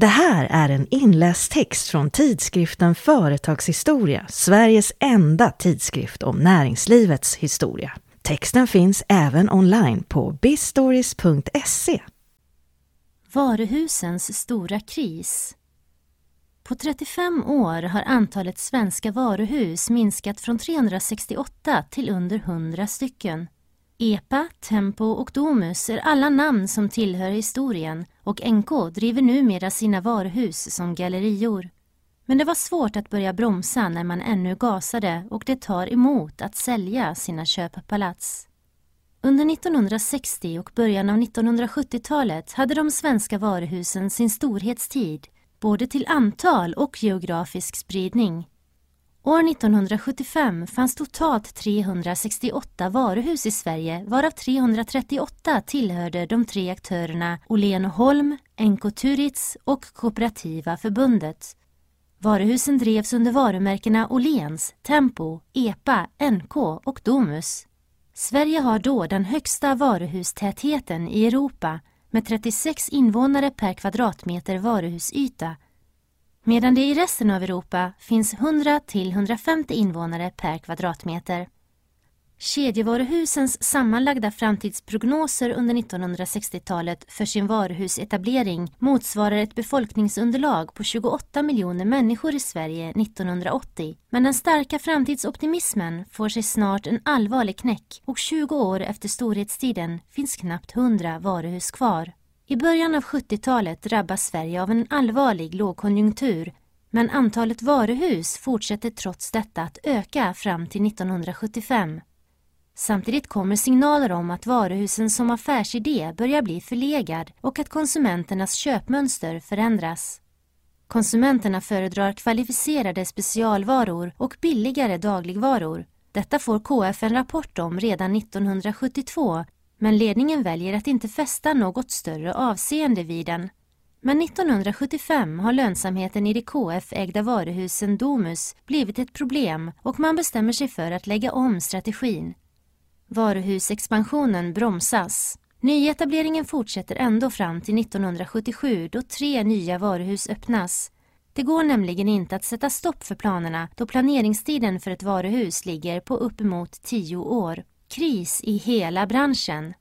Det här är en inläst text från tidskriften Företagshistoria, Sveriges enda tidskrift om näringslivets historia. Texten finns även online på bistories.se. Varuhusens stora kris På 35 år har antalet svenska varuhus minskat från 368 till under 100 stycken. EPA, Tempo och Domus är alla namn som tillhör historien och NK driver numera sina varuhus som gallerior. Men det var svårt att börja bromsa när man ännu gasade och det tar emot att sälja sina köppalats. Under 1960 och början av 1970-talet hade de svenska varuhusen sin storhetstid, både till antal och geografisk spridning. År 1975 fanns totalt 368 varuhus i Sverige varav 338 tillhörde de tre aktörerna Åhlén Holm, NK Turitz och Kooperativa förbundet. Varuhusen drevs under varumärkena Åhléns, Tempo, EPA, NK och Domus. Sverige har då den högsta varuhustätheten i Europa med 36 invånare per kvadratmeter varuhusyta medan det i resten av Europa finns 100 till 150 invånare per kvadratmeter. Kedjevaruhusens sammanlagda framtidsprognoser under 1960-talet för sin varuhusetablering motsvarar ett befolkningsunderlag på 28 miljoner människor i Sverige 1980. Men den starka framtidsoptimismen får sig snart en allvarlig knäck och 20 år efter storhetstiden finns knappt 100 varuhus kvar. I början av 70-talet drabbas Sverige av en allvarlig lågkonjunktur men antalet varuhus fortsätter trots detta att öka fram till 1975. Samtidigt kommer signaler om att varuhusen som affärsidé börjar bli förlegad och att konsumenternas köpmönster förändras. Konsumenterna föredrar kvalificerade specialvaror och billigare dagligvaror. Detta får KF en rapport om redan 1972 men ledningen väljer att inte fästa något större avseende vid den. Men 1975 har lönsamheten i de KF-ägda varuhusen Domus blivit ett problem och man bestämmer sig för att lägga om strategin. Varuhusexpansionen bromsas. Nyetableringen fortsätter ändå fram till 1977 då tre nya varuhus öppnas. Det går nämligen inte att sätta stopp för planerna då planeringstiden för ett varuhus ligger på uppemot tio år kris i hela branschen.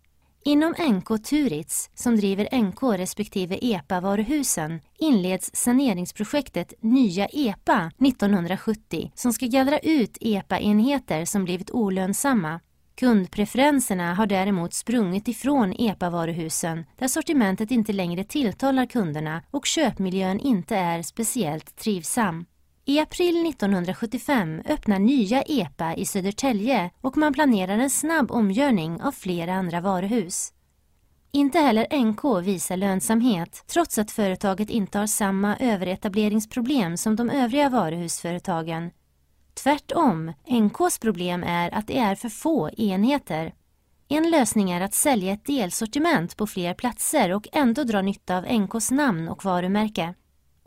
Inom NK Turitz, som driver NK respektive EPA-varuhusen, inleds saneringsprojektet Nya EPA 1970 som ska gallra ut EPA-enheter som blivit olönsamma. Kundpreferenserna har däremot sprungit ifrån EPA-varuhusen där sortimentet inte längre tilltalar kunderna och köpmiljön inte är speciellt trivsam. I april 1975 öppnar nya EPA i Södertälje och man planerar en snabb omgörning av flera andra varuhus. Inte heller NK visar lönsamhet trots att företaget inte har samma överetableringsproblem som de övriga varuhusföretagen. Tvärtom, NKs problem är att det är för få enheter. En lösning är att sälja ett delsortiment på fler platser och ändå dra nytta av NKs namn och varumärke.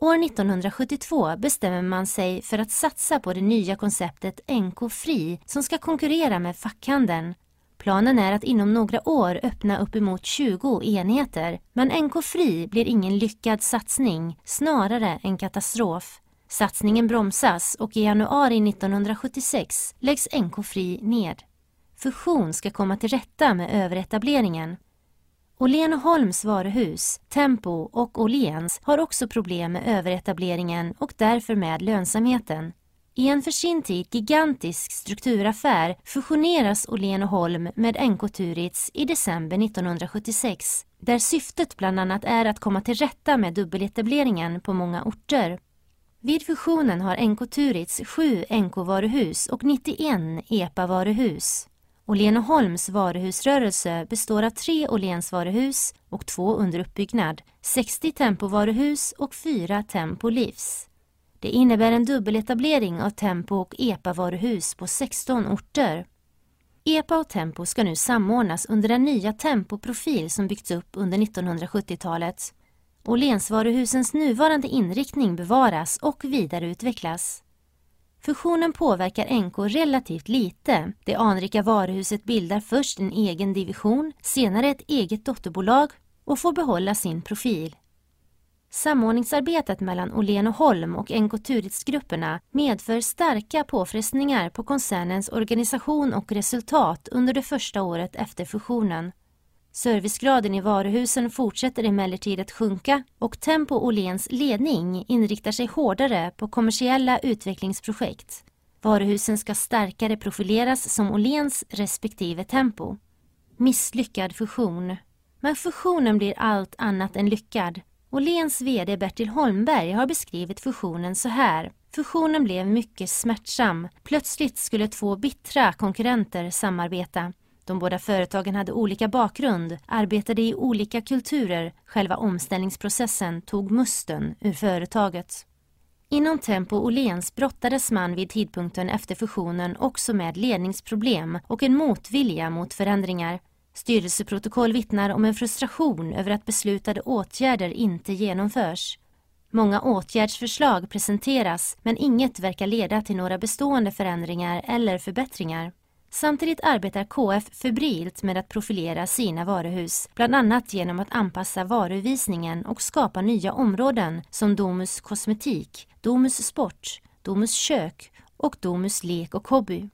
År 1972 bestämmer man sig för att satsa på det nya konceptet NK Fri som ska konkurrera med fackhandeln. Planen är att inom några år öppna uppemot 20 enheter, men NK Fri blir ingen lyckad satsning, snarare en katastrof. Satsningen bromsas och i januari 1976 läggs NK Fri ned. Fusion ska komma till rätta med överetableringen. Åhlén Holms varuhus, Tempo och Åhléns har också problem med överetableringen och därför med lönsamheten. I en för sin tid gigantisk strukturaffär fusioneras Åhlén Holm med NK Turitz i december 1976 där syftet bland annat är att komma till rätta med dubbeletableringen på många orter. Vid fusionen har NK Turitz sju NK-varuhus och 91 EPA-varuhus. Åhléns varuhusrörelse består av tre Åhléns varuhus och två under uppbyggnad, 60 Tempo-varuhus och fyra Tempo Livs. Det innebär en dubbeletablering av Tempo och EPA-varuhus på 16 orter. EPA och Tempo ska nu samordnas under den nya Tempo-profil som byggts upp under 1970-talet. Åhlénsvaruhusens nuvarande inriktning bevaras och vidareutvecklas. Fusionen påverkar NK relativt lite. Det anrika varuhuset bildar först en egen division, senare ett eget dotterbolag och får behålla sin profil. Samordningsarbetet mellan Åhlén och Holm och NK Turitz-grupperna medför starka påfrestningar på koncernens organisation och resultat under det första året efter fusionen. Servicegraden i varuhusen fortsätter emellertid att sjunka och Tempo Åhléns ledning inriktar sig hårdare på kommersiella utvecklingsprojekt. Varuhusen ska starkare profileras som Åhléns respektive Tempo. Misslyckad fusion. Men fusionen blir allt annat än lyckad. Åhléns VD Bertil Holmberg har beskrivit fusionen så här. Fusionen blev mycket smärtsam. Plötsligt skulle två bittra konkurrenter samarbeta. De båda företagen hade olika bakgrund, arbetade i olika kulturer. Själva omställningsprocessen tog musten ur företaget. Inom Tempo Åhléns brottades man vid tidpunkten efter fusionen också med ledningsproblem och en motvilja mot förändringar. Styrelseprotokoll vittnar om en frustration över att beslutade åtgärder inte genomförs. Många åtgärdsförslag presenteras men inget verkar leda till några bestående förändringar eller förbättringar. Samtidigt arbetar KF febrilt med att profilera sina varuhus, bland annat genom att anpassa varuvisningen och skapa nya områden som Domus kosmetik, Domus sport, Domus kök och Domus lek och hobby.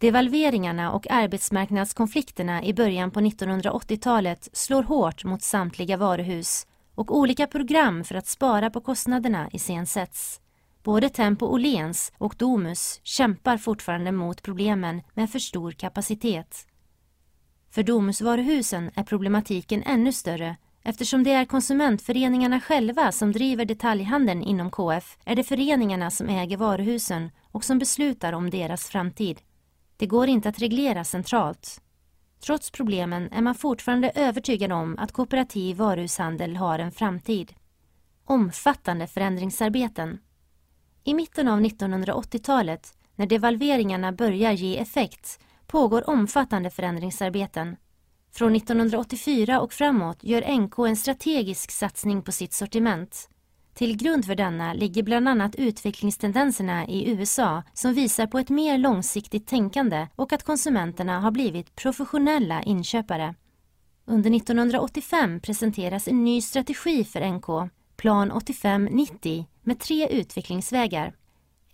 Devalveringarna och arbetsmarknadskonflikterna i början på 1980-talet slår hårt mot samtliga varuhus och olika program för att spara på kostnaderna iscensätts. Både Tempo Åhléns och Domus kämpar fortfarande mot problemen med för stor kapacitet. För Domusvaruhusen är problematiken ännu större Eftersom det är konsumentföreningarna själva som driver detaljhandeln inom KF är det föreningarna som äger varuhusen och som beslutar om deras framtid. Det går inte att reglera centralt. Trots problemen är man fortfarande övertygad om att kooperativ varuhushandel har en framtid. Omfattande förändringsarbeten. I mitten av 1980-talet, när devalveringarna börjar ge effekt, pågår omfattande förändringsarbeten. Från 1984 och framåt gör NK en strategisk satsning på sitt sortiment. Till grund för denna ligger bland annat utvecklingstendenserna i USA som visar på ett mer långsiktigt tänkande och att konsumenterna har blivit professionella inköpare. Under 1985 presenteras en ny strategi för NK, Plan 8590 med tre utvecklingsvägar.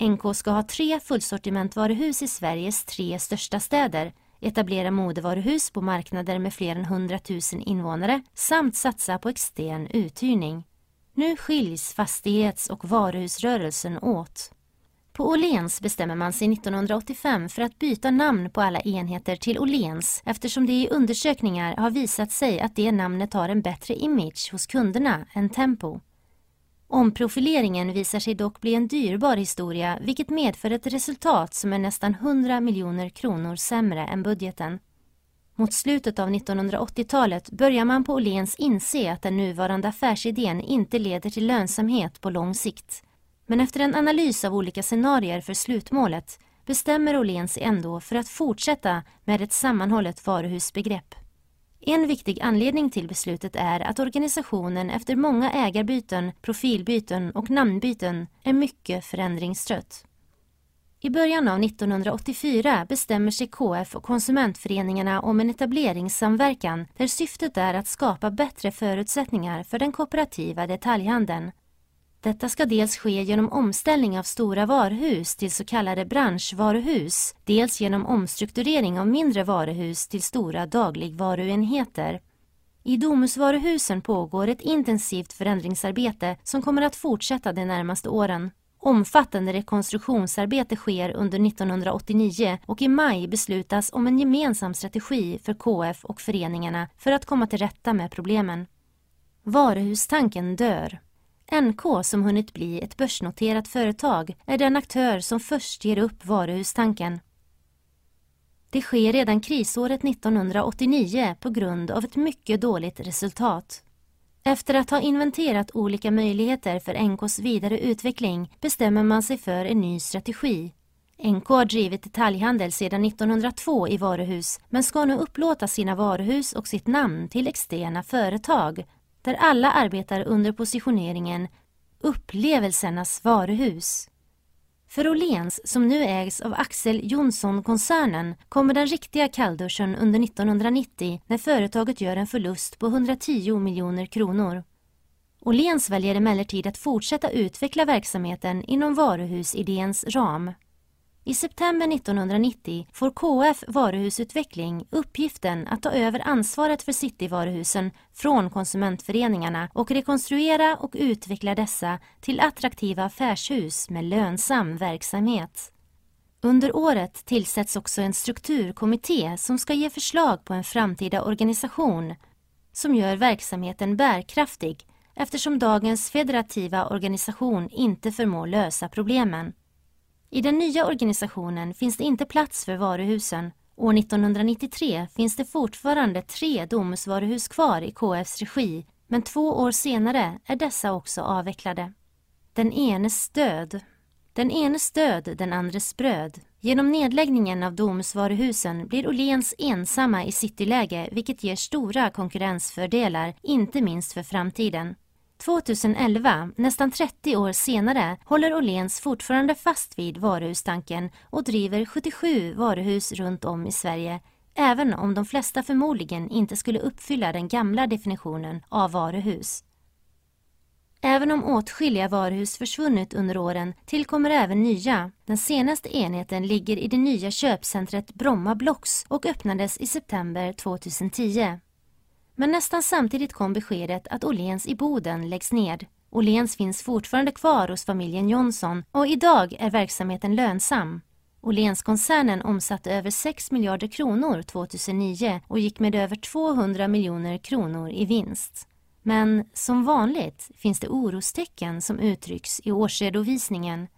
NK ska ha tre fullsortimentvaruhus i Sveriges tre största städer, etablera modevaruhus på marknader med fler än 100 000 invånare samt satsa på extern uthyrning. Nu skiljs fastighets och varuhusrörelsen åt. På Åhléns bestämmer man sig 1985 för att byta namn på alla enheter till Åhléns eftersom det i undersökningar har visat sig att det namnet har en bättre image hos kunderna än Tempo. Omprofileringen visar sig dock bli en dyrbar historia vilket medför ett resultat som är nästan 100 miljoner kronor sämre än budgeten. Mot slutet av 1980-talet börjar man på Åhléns inse att den nuvarande affärsidén inte leder till lönsamhet på lång sikt. Men efter en analys av olika scenarier för slutmålet bestämmer Åhléns sig ändå för att fortsätta med ett sammanhållet varuhusbegrepp. En viktig anledning till beslutet är att organisationen efter många ägarbyten, profilbyten och namnbyten är mycket förändringstrött. I början av 1984 bestämmer sig KF och konsumentföreningarna om en etableringssamverkan där syftet är att skapa bättre förutsättningar för den kooperativa detaljhandeln detta ska dels ske genom omställning av stora varuhus till så kallade branschvaruhus, dels genom omstrukturering av mindre varuhus till stora dagligvaruenheter. I Domusvaruhusen pågår ett intensivt förändringsarbete som kommer att fortsätta de närmaste åren. Omfattande rekonstruktionsarbete sker under 1989 och i maj beslutas om en gemensam strategi för KF och föreningarna för att komma till rätta med problemen. Varuhustanken dör. NK som hunnit bli ett börsnoterat företag är den aktör som först ger upp varuhustanken. Det sker redan krisåret 1989 på grund av ett mycket dåligt resultat. Efter att ha inventerat olika möjligheter för NKs vidare utveckling bestämmer man sig för en ny strategi. NK har drivit detaljhandel sedan 1902 i varuhus men ska nu upplåta sina varuhus och sitt namn till externa företag där alla arbetar under positioneringen Upplevelsernas varuhus. För Åhléns, som nu ägs av Axel Jonsson-koncernen, kommer den riktiga kallduschen under 1990 när företaget gör en förlust på 110 miljoner kronor. Åhléns väljer emellertid att fortsätta utveckla verksamheten inom varuhusidéns ram. I september 1990 får KF Varuhusutveckling uppgiften att ta över ansvaret för cityvaruhusen från konsumentföreningarna och rekonstruera och utveckla dessa till attraktiva affärshus med lönsam verksamhet. Under året tillsätts också en strukturkommitté som ska ge förslag på en framtida organisation som gör verksamheten bärkraftig eftersom dagens federativa organisation inte förmår lösa problemen. I den nya organisationen finns det inte plats för varuhusen. År 1993 finns det fortfarande tre Domusvaruhus kvar i KFs regi, men två år senare är dessa också avvecklade. Den enes död. Den enes död, den andres bröd. Genom nedläggningen av Domusvaruhusen blir Åhléns ensamma i cityläge vilket ger stora konkurrensfördelar, inte minst för framtiden. 2011, nästan 30 år senare, håller Åhléns fortfarande fast vid varuhustanken och driver 77 varuhus runt om i Sverige, även om de flesta förmodligen inte skulle uppfylla den gamla definitionen av varuhus. Även om åtskilliga varuhus försvunnit under åren tillkommer även nya. Den senaste enheten ligger i det nya köpcentret Bromma Blocks och öppnades i september 2010. Men nästan samtidigt kom beskedet att Åhléns i Boden läggs ned. Åhléns finns fortfarande kvar hos familjen Johnson och idag är verksamheten lönsam. Åhlénskoncernen omsatte över 6 miljarder kronor 2009 och gick med över 200 miljoner kronor i vinst. Men som vanligt finns det orostecken som uttrycks i årsredovisningen.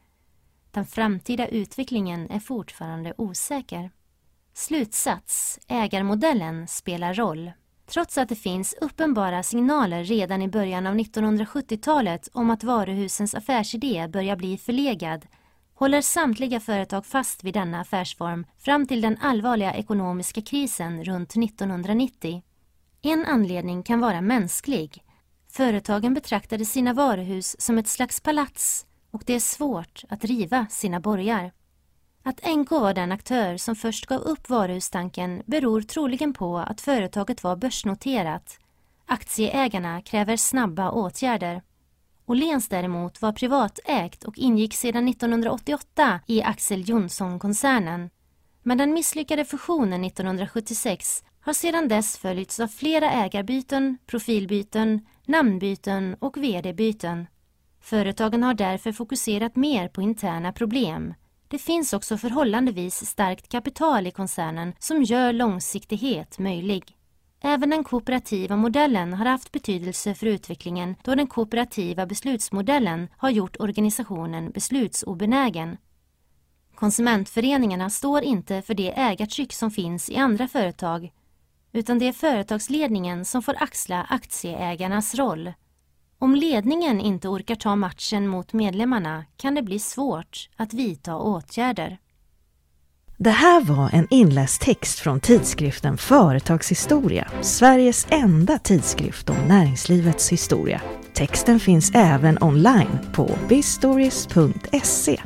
Den framtida utvecklingen är fortfarande osäker. Slutsats. Ägarmodellen spelar roll. Trots att det finns uppenbara signaler redan i början av 1970-talet om att varuhusens affärsidé börjar bli förlegad håller samtliga företag fast vid denna affärsform fram till den allvarliga ekonomiska krisen runt 1990. En anledning kan vara mänsklig. Företagen betraktade sina varuhus som ett slags palats och det är svårt att riva sina borgar. Att NK var den aktör som först gav upp varuhustanken beror troligen på att företaget var börsnoterat. Aktieägarna kräver snabba åtgärder. Åhléns däremot var privatägt och ingick sedan 1988 i Axel Johnson-koncernen. Men den misslyckade fusionen 1976 har sedan dess följts av flera ägarbyten, profilbyten, namnbyten och vd-byten. Företagen har därför fokuserat mer på interna problem det finns också förhållandevis starkt kapital i koncernen som gör långsiktighet möjlig. Även den kooperativa modellen har haft betydelse för utvecklingen då den kooperativa beslutsmodellen har gjort organisationen beslutsobenägen. Konsumentföreningarna står inte för det ägartryck som finns i andra företag utan det är företagsledningen som får axla aktieägarnas roll. Om ledningen inte orkar ta matchen mot medlemmarna kan det bli svårt att vidta åtgärder. Det här var en inläst text från tidskriften Företagshistoria, Sveriges enda tidskrift om näringslivets historia. Texten finns även online på bistories.se.